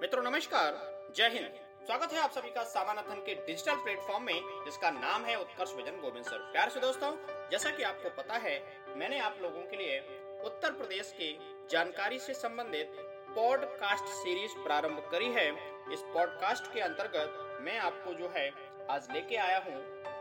मित्रों, नमस्कार। जय हिंद। स्वागत है आप सभी का सामानाथन के डिजिटल प्लेटफॉर्म में, जिसका नाम है उत्कर्ष विजन गोविंद सर। प्यार से दोस्तों जैसा कि आपको पता है, मैंने आप लोगों के लिए उत्तर प्रदेश के जानकारी से संबंधित पॉडकास्ट सीरीज़ प्रारंभ करी है। इस पॉडकास्ट के अंतर्गत मैं आपको जो है, आज लेके आया हूँ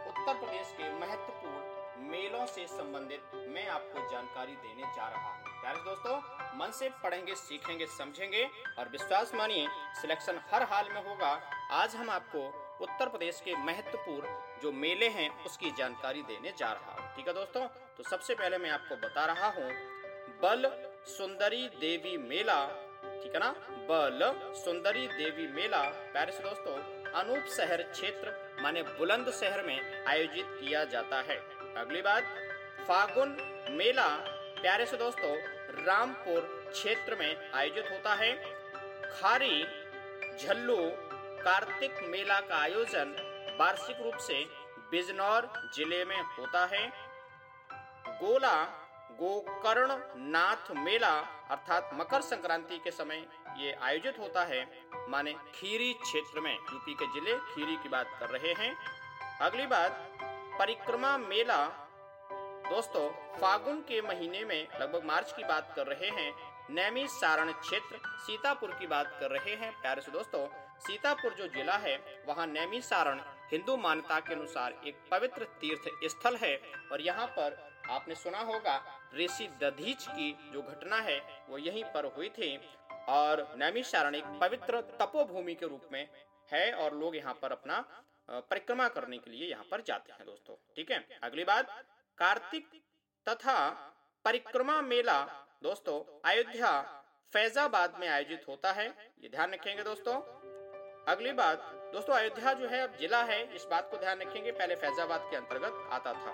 उत्तर प्रदेश के महत्वपूर्ण मेलों से संबंधित मैं आपको जानकारी देने जा रहा हूँ। दोस्तों मन से पढ़ेंगे, सीखेंगे, समझेंगे और विश्वास मानिए सिलेक्शन हर हाल में होगा। आज हम आपको उत्तर प्रदेश के महत्वपूर्ण जो मेले हैं, उसकी जानकारी देने जा रहा हूँ। ठीक है दोस्तों? तो सबसे पहले मैं आपको बता रहा हूँ, बल सुंदरी देवी मेला। ठीक है ना? बल सुंदरी देवी मेला। पैरिस दोस्तों, अनूप शहर क्षेत्र, माने बुलंद शहर में आयोजित किया जाता है। अगली बात, फागुन मेला। प्यारे से दोस्तों रामपुर क्षेत्र में आयोजित होता है। खारी, झल्लू, कार्तिक मेला का आयोजन वार्षिक रूप से बिजनौर ज़िले में होता है। गोला गोकर्ण नाथ मेला, अर्थात मकर संक्रांति के समय ये आयोजित होता है, माने खीरी क्षेत्र में, यूपी के ज़िले खीरी की बात कर रहे हैं। अगली बात, परिक्रमा मेला दोस्तों, फागुन के महीने में लगभग मार्च की बात कर रहे हैं, नैमी सारण क्षेत्र, सीतापुर की बात कर रहे हैं। प्यारे से दोस्तों, सीतापुर जो जिला है, वहाँ नैमी सारण हिंदू मान्यता के अनुसार एक पवित्र तीर्थ स्थल है। और यहाँ पर आपने सुना होगा, ऋषि दधीच की जो घटना है, वो यहीं पर हुई थी। और नैमी सारण एक पवित्र तपोभूमि के रूप में है और लोग यहाँ पर अपना परिक्रमा करने के लिए यहाँ पर जाते हैं दोस्तों। ठीक है? अगली बात कार्तिक तथा परिक्रमा मेला, दोस्तों, अयोध्या फैजाबाद में आयोजित होता है। ये ध्यान रखेंगे दोस्तों। अगली बात, दोस्तों, अयोध्या जो है, अब जिला है, इस बात को ध्यान रखेंगे। पहले फैजाबाद के अंतर्गत आता था।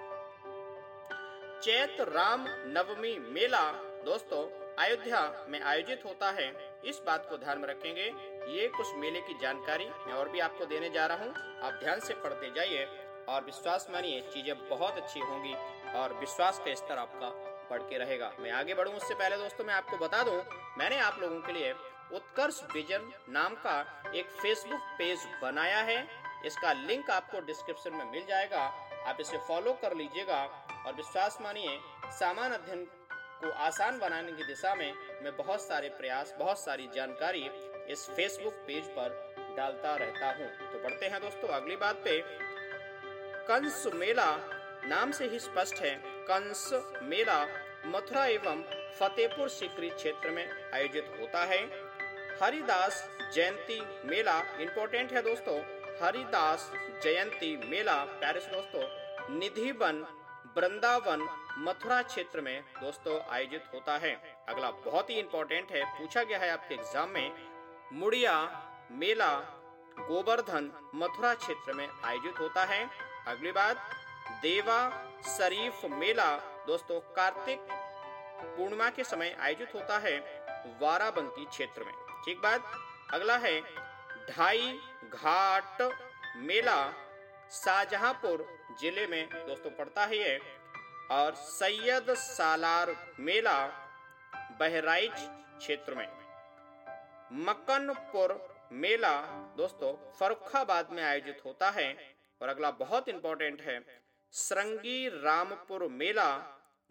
चैत राम नवमी मेला, दोस्तों, अयोध्या में आयोजित होता है। इस बात को ध्यान में रखेंगे। ये कुछ मेले की जानकारी मैं और भी आपको देने जा रहा हूँ। आप ध्यान से पढ़ते जाइए। और विश्वास मानिए, चीज़ें बहुत अच्छी होंगी और विश्वास का स्तर आपका बढ़ के रहेगा। मैं आगे बढ़ूं, उससे पहले दोस्तों मैं आपको बता दूँ, मैंने आप लोगों के लिए उत्कर्ष विजन नाम का एक फेसबुक पेज बनाया है। इसका लिंक आपको डिस्क्रिप्शन में मिल जाएगा। आप इसे फॉलो कर लीजिएगा और विश्वास मानिए, सामान अध्ययन को आसान बनाने की दिशा में मैं बहुत सारे प्रयास, बहुत सारी जानकारी इस फेसबुक पेज पर डालता रहता हूँ। तो बढ़ते हैं दोस्तों, अगली बात पे कंस मेला, नाम से ही स्पष्ट है। कंस मेला, मथुरा एवं फतेहपुर सिकरी क्षेत्र में आयोजित होता है। हरिदास जयंती मेला इंपॉर्टेंट है दोस्तों। हरिदास जयंती मेला पैरिस दोस्तों, निधि वन, वृंदावन, मथुरा क्षेत्र में दोस्तों आयोजित होता है। अगला बहुत ही इंपॉर्टेंट है, पूछा गया है आपके एग्ज़ाम में। मुड़िया मेला, गोवर्धन, मथुरा क्षेत्र में आयोजित होता है। अगली बात, देवा शरीफ मेला, दोस्तों, कार्तिक पूर्णिमा के समय आयोजित होता है वाराबंकी क्षेत्र में। ठीक बात? अगला है, ढाई घाट मेला शाहजहांपुर ज़िले में, दोस्तों, पड़ता है ये और सैयद सालार मेला बहराइच क्षेत्र में। मक्कनपुर मेला, दोस्तों फरुखाबाद में आयोजित होता है और अगला बहुत इंपॉर्टेंट है, श्रृंगी रामपुर मेला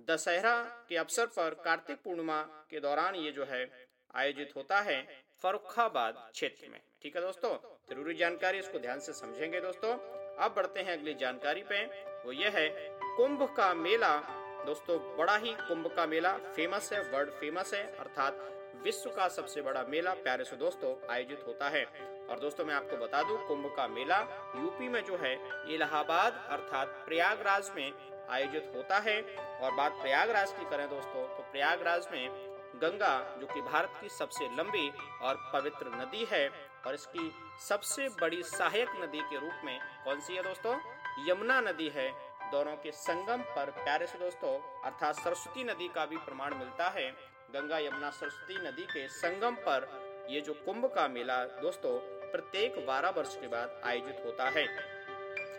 दशहरा के अवसर पर कार्तिक पूर्णिमा के दौरान ये जो है आयोजित होता है फरुखाबाद क्षेत्र में। ठीक है दोस्तों? ज़रूरी जानकारी इसको ध्यान से समझेंगे दोस्तों। अब बढ़ते हैं अगली जानकारी पे। वो ये है, कुंभ का मेला। दोस्तों, बड़ा ही कुंभ का मेला फ़ेमस है वर्ल्ड फ़ेमस है, अर्थात विश्व का सबसे बड़ा मेला, प्यारे से दोस्तों, आयोजित होता है। और दोस्तों, मैं आपको बता दूँ, कुंभ का मेला यूपी में जो है, इलाहाबाद अर्थात प्रयागराज में आयोजित होता है। और बात प्रयागराज की करें दोस्तों तो प्रयागराज में गंगा, जो कि भारत की सबसे लंबी और पवित्र नदी है, और इसकी सबसे बड़ी सहायक नदी के रूप में कौन सी है दोस्तों? यमुना नदी है। दोनों के संगम पर प्यारे से दोस्तों, अर्थात सरस्वती नदी का भी प्रमाण मिलता है। गंगा, यमुना, सरस्वती नदी के संगम पर ये जो कुंभ का मेला दोस्तों प्रत्येक बारह वर्ष के बाद आयोजित होता है।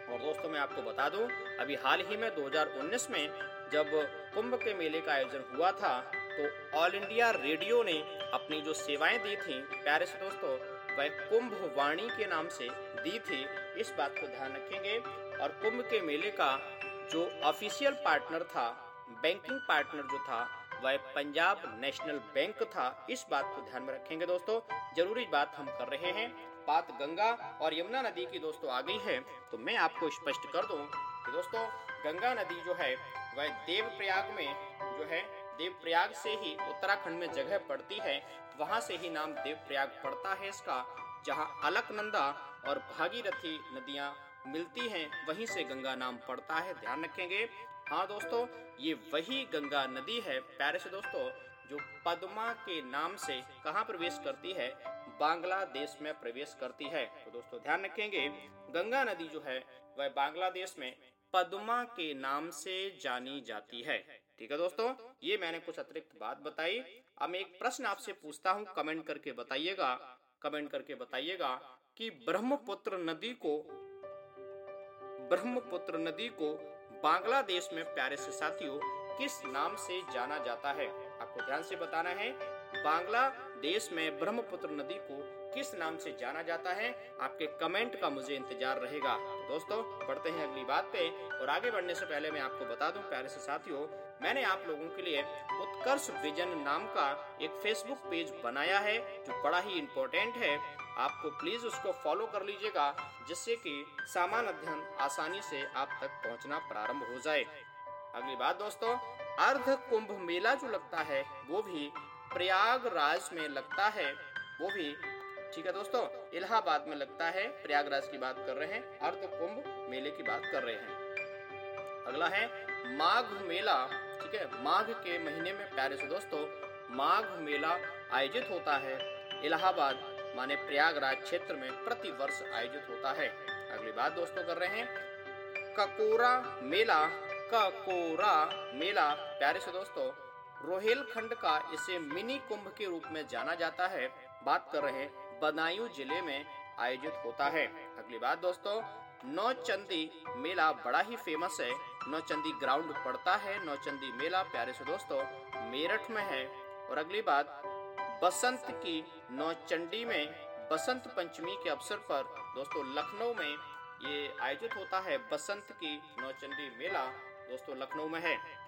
और दोस्तों, मैं आपको बता दूँ, अभी हाल ही में 2019 में जब कुंभ के मेले का आयोजन हुआ था तो ऑल इंडिया रेडियो ने अपनी जो सेवाएँ दी थी, प्यारे से दोस्तों, वह कुंभ वाणी के नाम से दी थी। इस बात को ध्यान रखेंगे। और कुंभ के मेले का जो ऑफिशियल पार्टनर था बैंकिंग पार्टनर जो था, वह पंजाब नेशनल बैंक था। इस बात को ध्यान में रखेंगे दोस्तों। ज़रूरी बात हम कर रहे हैं बात गंगा और यमुना नदी की दोस्तों आ गई है तो मैं आपको स्पष्ट कर दूँ कि दोस्तों, गंगा नदी जो है, वह देवप्रयाग में जो है, देवप्रयाग से ही उत्तराखंड में जगह पड़ती है। वहाँ से ही नाम देवप्रयाग पड़ता है इसका, जहाँ अलकनंदा और भागीरथी नदियाँ मिलती हैं, वहीं से गंगा नाम पड़ता है। ध्यान रखेंगे। हाँ दोस्तों, ये वही गंगा नदी है, प्यारे से दोस्तों, जो पद्मा के नाम से कहाँ प्रवेश करती है? बांग्लादेश में प्रवेश करती है। तो दोस्तों, ध्यान रखेंगे, गंगा नदी जो है, वह बांग्लादेश में पद्मा के नाम से जानी जाती है। ठीक है दोस्तों, ये मैंने कुछ अतिरिक्त बात बताई। अब मैं एक प्रश्न आपसे पूछता हूँ, कमेंट करके बताइएगा, कमेंट करके बताइएगा कि ब्रह्मपुत्र नदी को, ब्रह्मपुत्र नदी को बांग्लादेश में प्यारे से साथियों, किस नाम से जाना जाता है? आपको ध्यान से बताना है बांग्लादेश में ब्रह्मपुत्र नदी को किस नाम से जाना जाता है? आपके कमेंट का मुझे इंतज़ार रहेगा। दोस्तों, बढ़ते हैं अगली बात पे, और आगे बढ़ने से पहले मैं आपको बता दूँ, प्यारे से साथियों, मैंने आप लोगों के लिए उत्कर्ष विजन नाम का एक फेसबुक पेज बनाया है, जो बड़ा ही इम्पोर्टेंट है। आपको प्लीज़ उसको फॉलो कर लीजिएगा, जिससे कि सामान अध्ययन आसानी से आप तक पहुँचना प्रारंभ हो जाए। अगली बात दोस्तों, अर्ध कुंभ मेला जो लगता है, वो भी प्रयागराज में लगता है, वो भी, ठीक है दोस्तों, इलाहाबाद में लगता है, प्रयागराज की बात कर रहे हैं अर्ध कुंभ मेले की बात कर रहे हैं। अगला है माघ मेला, ठीक है, माघ के महीने में, प्यारे से दोस्तों, माघ मेला आयोजित होता है, इलाहाबाद, माने प्रयागराज क्षेत्र में प्रति वर्ष आयोजित होता है। अगली बात दोस्तों कर रहे हैं, ककोरा मेला ककोरा मेला, प्यारे से दोस्तों रोहेलखंड का इसे मिनी कुंभ के रूप में जाना जाता है। बात कर रहे बदायूं ज़िले में आयोजित होता है। अगली बात दोस्तों, नौचंदी मेला बड़ा ही फ़ेमस है। नौचंदी ग्राउंड पड़ता है। नौचंदी मेला, प्यारे से दोस्तों, मेरठ में है। और अगली बात, बसंत की नौचंडी में बसंत पंचमी के अवसर पर दोस्तों, लखनऊ में ये आयोजित होता है। बसंत की नौचंडी मेला दोस्तों, लखनऊ में है।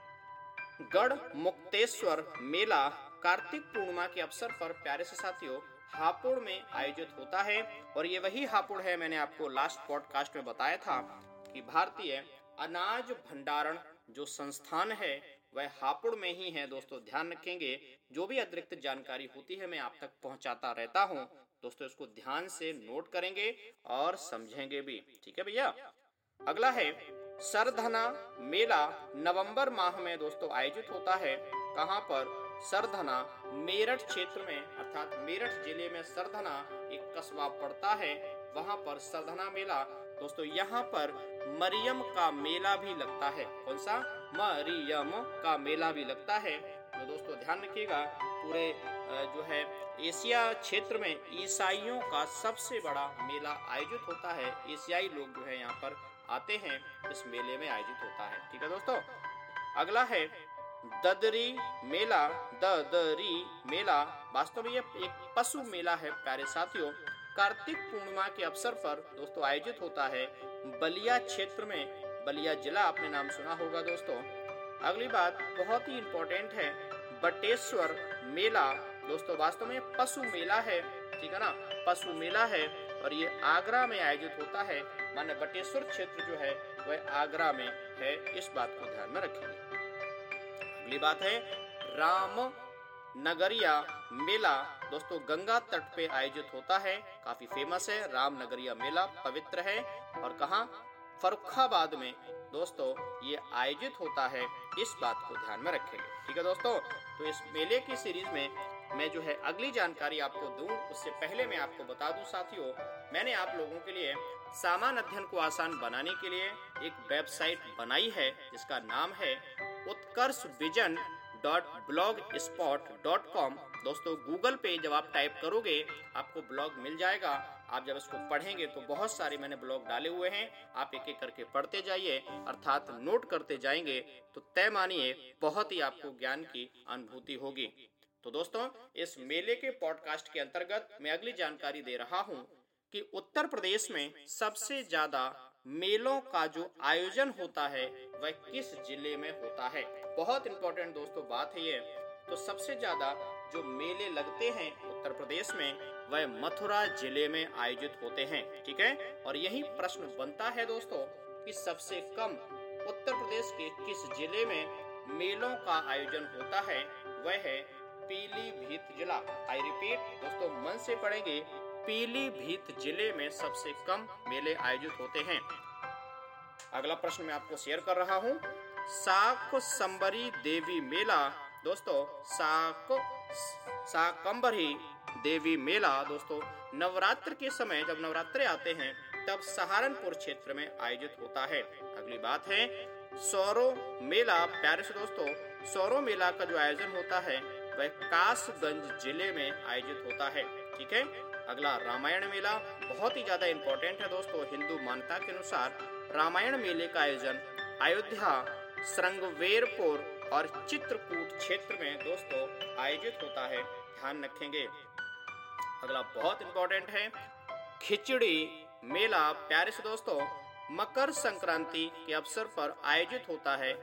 गढ़, मुक्तेश्वर मेला, कार्तिक पूर्णिमा के अवसर पर प्यारे से साथियों, हापुड़ में आयोजित होता है। और ये वही हापुड़ है मैंने आपको लास्ट पॉडकास्ट में बताया था कि भारतीय अनाज भंडारण जो संस्थान है, वह हापुड़ में ही है। दोस्तों, ध्यान रखेंगे, जो भी अतिरिक्त जानकारी होती है मैं आप तक पहुंचाता रहता हूँ। दोस्तों, इसको ध्यान से नोट करेंगे और समझेंगे भी। ठीक है भैया? अगला है सरधना मेला नवंबर माह में दोस्तों आयोजित होता है। कहाँ पर? सरधना मेरठ क्षेत्र में, अर्थात मेरठ ज़िले में सरधना एक कस्बा पड़ता है। वहाँ पर सरधना मेला, दोस्तों यहाँ पर मरियम का मेला भी लगता है। कौन सा? मरियम का मेला भी लगता है। तो दोस्तों ध्यान रखिएगा, पूरे जो है एशिया क्षेत्र में ईसाइयों का सबसे बड़ा मेला आयोजित होता है। एशियाई लोग जो है यहाँ पर आते हैं, इस मेले में आयोजित होता है। ठीक है दोस्तों? अगला है, ददरी मेला ददरी मेला। वास्तव में ये एक पशु मेला है, प्यारे साथियों। कार्तिक पूर्णिमा के अवसर पर दोस्तों आयोजित होता है बलिया क्षेत्र में। बलिया जिला आपने नाम सुना होगा दोस्तों। अगली बात बहुत ही इम्पोर्टेंट है, बटेश्वर मेला। दोस्तों वास्तव में पशु मेला है, ठीक है ना? पशु मेला है और ये आगरा में आयोजित होता है माने बटेश्वर क्षेत्र जो है, वह आगरा में है, इस बात को ध्यान में रखेंगे। अगली बात है, राम नगरिया मेला। दोस्तों, गंगा तट पे आयोजित होता है, काफ़ी फ़ेमस है, राम नगरिया मेला पवित्र है। और कहा? फरुखाबाद में। दोस्तों, ये आयोजित होता है, इस बात को ध्यान में रखेंगे। ठीक है दोस्तों? तो इस मेले की सीरीज़ में मैं जो है, अगली जानकारी आपको दूँ, उससे पहले मैं आपको बता दूँ, साथियों, मैंने आप लोगों के लिए सामान अध्ययन को आसान बनाने के लिए एक वेबसाइट बनाई है, जिसका नाम है Utkarsh vision dot blogspot dot com दोस्तों, गूगल पे जब आप टाइप करोगे, आपको ब्लॉग मिल जाएगा। आप जब इसको पढ़ेंगे तो बहुत सारे मैंने ब्लॉग डाले हुए हैं। आप एक एक करके पढ़ते जाइए, अर्थात नोट करते जाएँगे तो तय मानिए, बहुत ही आपको ज्ञान की अनुभूति होगी। तो दोस्तों, इस मेले के पॉडकास्ट के अंतर्गत मैं अगली जानकारी दे रहा हूँ। कि उत्तर प्रदेश में सबसे ज़्यादा मेलों का जो आयोजन होता है, वह किस ज़िले में होता है? बहुत इंपॉर्टेंट दोस्तों, बात है ये। तो सबसे ज़्यादा जो मेले लगते हैं उत्तर प्रदेश में, वह मथुरा ज़िले में आयोजित होते हैं, ठीक है? और यही प्रश्न बनता है दोस्तों कि सबसे कम उत्तर प्रदेश के किस ज़िले में मेलों का आयोजन होता है, वह है पीलीभीत जिला। आई रिपीट दोस्तों, मन से पढ़ेंगे पीलीभीत ज़िले में सबसे कम मेले आयोजित होते हैं। अगला प्रश्न मैं आपको शेयर कर रहा हूँ। साक संबरी देवी मेला, दोस्तों, साक साकंबरी देवी मेला, दोस्तों, नवरात्र के समय जब नवरात्रे आते हैं, तब सहारनपुर क्षेत्र में आयोजित होता है। अगली बात है, सौरो मेला, प्यारे से दोस्तों, सौरो मेला का जो आयोजन होता है, वह कासगंज ज़िले में आयोजित होता है। ठीक है? अगला रामायण मेला बहुत ही ज़्यादा इम्पोर्टेंट है दोस्तों, हिंदू मान्यता के अनुसार रामायण मेले का आयोजन अयोध्या, श्रृंगवेरपुर और चित्रकूट क्षेत्र में दोस्तों आयोजित होता है। ध्यान रखेंगे। अगला बहुत इंपॉर्टेंट है, खिचड़ी मेला। प्यारे से दोस्तों मकर संक्रांति के अवसर पर आयोजित होता है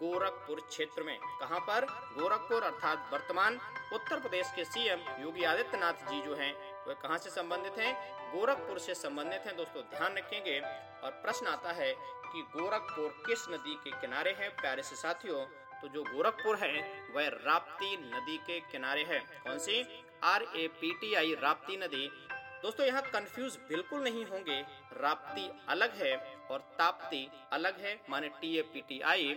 गोरखपुर क्षेत्र में। कहाँ पर? गोरखपुर अर्थात वर्तमान उत्तर प्रदेश के सीएम योगी आदित्यनाथ जी जो हैं वह कहाँ से संबंधित हैं? गोरखपुर से संबंधित हैं दोस्तों, ध्यान रखेंगे। और प्रश्न आता है कि गोरखपुर किस नदी के किनारे है? प्यारे से साथियों तो जो गोरखपुर है, वह राप्ती नदी के किनारे है। कौन सी? R A P T I Rapti नदी। दोस्तों, यहाँ कंफ्यूज बिल्कुल नहीं होंगे। राप्ती अलग है और ताप्ती अलग है, माने T A P T I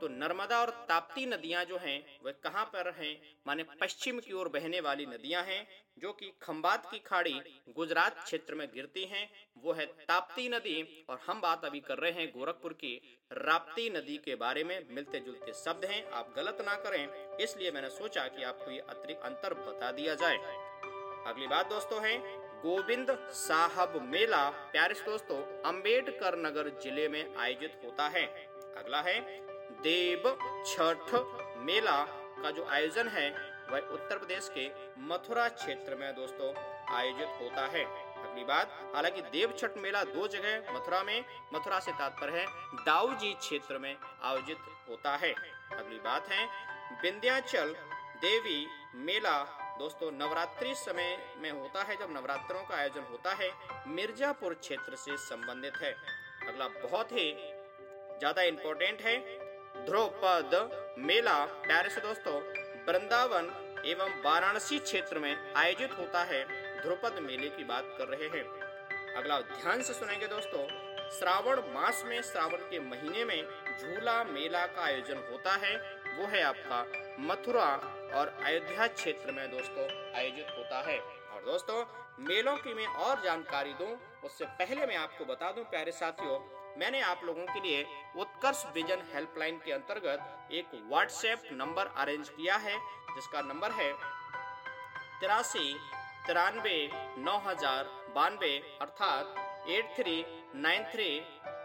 तो नर्मदा और ताप्ती नदियाँ जो हैं वह कहाँ पर हैं, माने पश्चिम की ओर बहने वाली नदियाँ हैं, जो कि खम्बात की खाड़ी गुजरात क्षेत्र में गिरती हैं, वो है ताप्ती नदी। और हम बात अभी कर रहे हैं गोरखपुर की राप्ती नदी के बारे में मिलते जुलते शब्द हैं, आप गलत ना करें, इसलिए मैंने सोचा कि आपको ये अतिरिक्त अंतर बता दिया जाए। अगली बात दोस्तों है गोविंद साहब मेला प्यारे दोस्तों अंबेडकर नगर ज़िले में आयोजित होता है। अगला है देव छठ मेला का जो आयोजन है, वह उत्तर प्रदेश के मथुरा क्षेत्र में दोस्तों आयोजित होता है। अगली बात, हालाँकि देव छठ मेला दो जगह, मथुरा में, मथुरा से तात्पर्य है, दाऊजी क्षेत्र में आयोजित होता है। अगली बात है विंध्याचल देवी मेला दोस्तों, नवरात्रि समय में होता है, जब नवरात्रों का आयोजन होता है, मिर्जापुर क्षेत्र से संबंधित है। अगला बहुत ही ज़्यादा इम्पोर्टेंट है ध्रुपद मेला। प्यारे से दोस्तों, वृंदावन एवं वाराणसी क्षेत्र में आयोजित होता है ध्रुपद मेले की बात कर रहे हैं। अगला ध्यान से सुनेंगे दोस्तों, श्रावण मास में, श्रावण के महीने में झूला मेला का आयोजन होता है, वो है आपका मथुरा। और अयोध्या क्षेत्र में दोस्तों आयोजित होता है। और दोस्तों, मेलों की मैं और जानकारी दूँ, उससे पहले मैं आपको बता दूँ, प्यारे साथियों, मैंने आप लोगों के लिए उत्कर्ष विजन हेल्पलाइन के अंतर्गत एक व्हाट्सएप नंबर अरेंज किया है, जिसका नंबर है तिरासी, तिरानवे, नौ हज़ार बानवे, अर्थात eight three nine three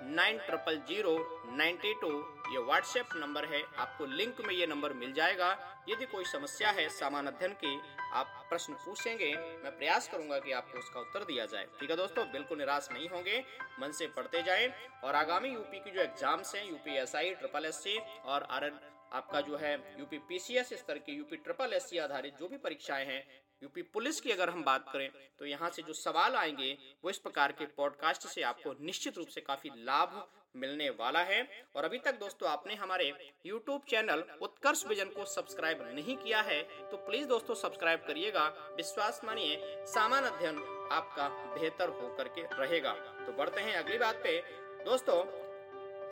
nine triple zero ninety two ये व्हाट्सएप नंबर है। आपको लिंक में ये नंबर मिल जाएगा। यदि कोई समस्या है सामान्य अध्ययन की, आप प्रश्न पूछेंगे, मैं प्रयास करूँगा कि आपको उसका उत्तर दिया जाए। ठीक है दोस्तों? बिल्कुल निराश नहीं होंगे। मन से पढ़ते जाएँ। और आगामी यूपी की जो एग्ज़ाम्स हैं, UP S I triple S C और आरएन आपका जो है यूपी पीसीएस स्तर की यूपी ट्रिपल एस सी आधारित जो भी परीक्षाएँ हैं यूपी पुलिस की अगर हम बात करें तो यहाँ से जो सवाल आएँगे, वो इस प्रकार के पॉडकास्ट से आपको निश्चित रूप से काफ़ी लाभ मिलने वाला है। और अभी तक दोस्तों, आपने हमारे YouTube चैनल उत्कर्ष विजन को सब्सक्राइब नहीं किया है तो प्लीज़ दोस्तों सब्सक्राइब करिएगा। विश्वास मानिए सामान्य अध्ययन आपका बेहतर होकर के रहेगा। तो बढ़ते हैं अगली बात पे। दोस्तों,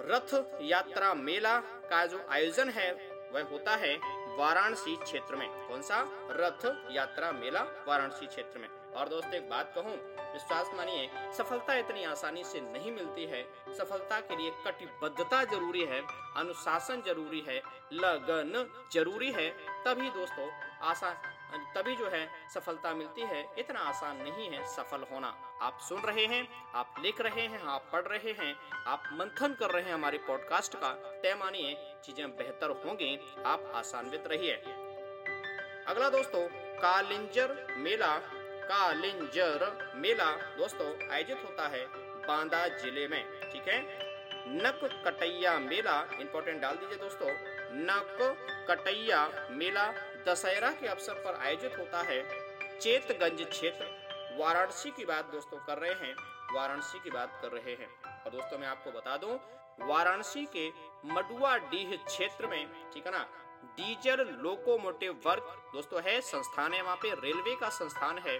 रथ यात्रा मेला का जो आयोजन है वह होता है वाराणसी क्षेत्र में। कौन सा? रथ यात्रा मेला वाराणसी क्षेत्र में। और दोस्तों, एक बात कहूँ, विश्वास मानिए, सफलता इतनी आसानी से नहीं मिलती है। सफलता के लिए कटिबद्धता ज़रूरी है, अनुशासन ज़रूरी है, लगन ज़रूरी है। तभी दोस्तों आसान तभी जो है सफलता मिलती है। इतना आसान नहीं है सफल होना। आप सुन रहे हैं, आप लिख रहे हैं, आप पढ़ रहे हैं, आप मंथन कर रहे हैं हमारे पॉडकास्ट का। तय मानिए, चीज़ें बेहतर होंगी, आप आसान्वित रहिए। अगला दोस्तों, कालिंजर मेला कालिंजर मेला दोस्तों, आयोजित होता है बांदा ज़िले में, ठीक है? नक कटैया मेला इंपॉर्टेंट डाल दीजिए दोस्तों। नक कटैया मेला दशहरा के अवसर पर आयोजित होता है चेतगंज क्षेत्र। वाराणसी की बात दोस्तों कर रहे हैं। वाराणसी की बात कर रहे हैं। और दोस्तों मैं आपको बता दूँ, वाराणसी के मडुआ डीह क्षेत्र में, ठीक है ना, डीजल लोकोमोटिव वर्क दोस्तों है, संस्थान है, वहाँ पे रेलवे का संस्थान है।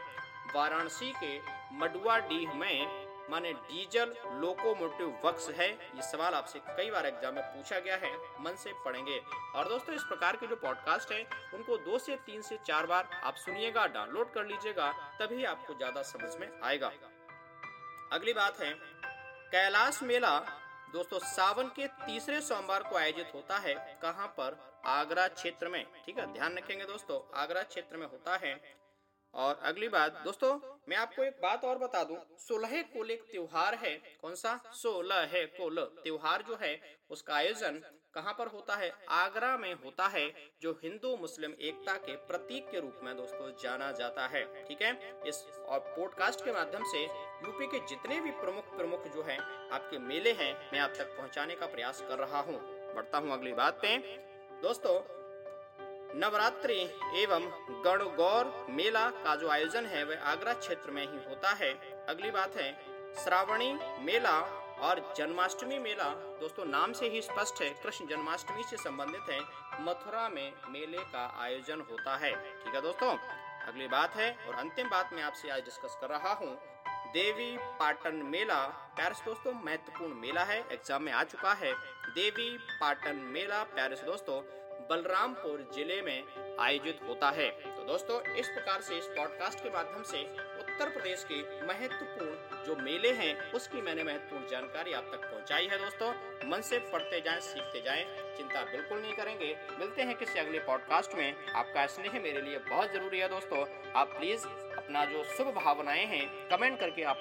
वाराणसी के मडुआ डीह में माने डीजल, लोकोमोटिव वर्क्स है, ये सवाल आपसे कई बार एग्ज़ाम में पूछा गया है, मन से पढ़ेंगे। और दोस्तों, इस प्रकार के जो पॉडकास्ट है, उनको दो से तीन से चार बार आप सुनिएगा डाउनलोड कर लीजिएगा, तभी आपको ज़्यादा समझ में आएगा। अगली बात है, कैलाश मेला, दोस्तों, सावन के तीसरे सोमवार को आयोजित होता है, कहाँ पर? आगरा क्षेत्र में। ठीक है, ध्यान रखेंगे दोस्तों, आगरा क्षेत्र में होता है और अगली बात, दोस्तों, मैं आपको एक बात और बता दूँ। सोलह कोल एक त्योहार है। कौन सा? सोलह कोल। त्योहार जो है, उसका आयोजन कहाँ पर होता है? आगरा में होता है, जो हिंदू मुस्लिम एकता के प्रतीक के रूप में, दोस्तों, जाना जाता है। ठीक है? इस और पॉडकास्ट के माध्यम से यूपी के जितने भी प्रमुख प्रमुख जो है, आपके मेले हैं, मैं आप तक पहुँचाने का प्रयास कर रहा हूँ। बढ़ता हूँ अगली बात पे। दोस्तों नवरात्रि एवं गणगौर मेला का जो आयोजन है, वह आगरा क्षेत्र में ही होता है। अगली बात है, श्रावणी मेला और जन्माष्टमी मेला दोस्तों नाम से ही स्पष्ट है। कृष्ण जन्माष्टमी से संबंधित है। मथुरा में मेले का आयोजन होता है। ठीक है दोस्तों? अगली बात है, और अंतिम बात मैं आपसे आज डिस्कस कर रहा हूँ। देवी पाटन मेला, प्यारे दोस्तों, महत्वपूर्ण मेला है। एग्ज़ाम में आ चुका है। देवी पाटन मेला, प्यारे दोस्तों बलरामपुर ज़िले में आयोजित होता है। तो दोस्तों, इस प्रकार से इस पॉडकास्ट के माध्यम से उत्तर प्रदेश के महत्वपूर्ण जो मेले हैं, उसकी मैंने महत्वपूर्ण जानकारी आप तक पहुंचाई है दोस्तों। मन से पढ़ते जाएँ, सीखते जाएँ, चिंता बिल्कुल नहीं करेंगे। मिलते हैं किसी अगले पॉडकास्ट में। आपका स्नेह मेरे लिए बहुत ज़रूरी है दोस्तों। आप प्लीज़ अपना जो शुभ भावनाएँ हैं कमेंट करके आप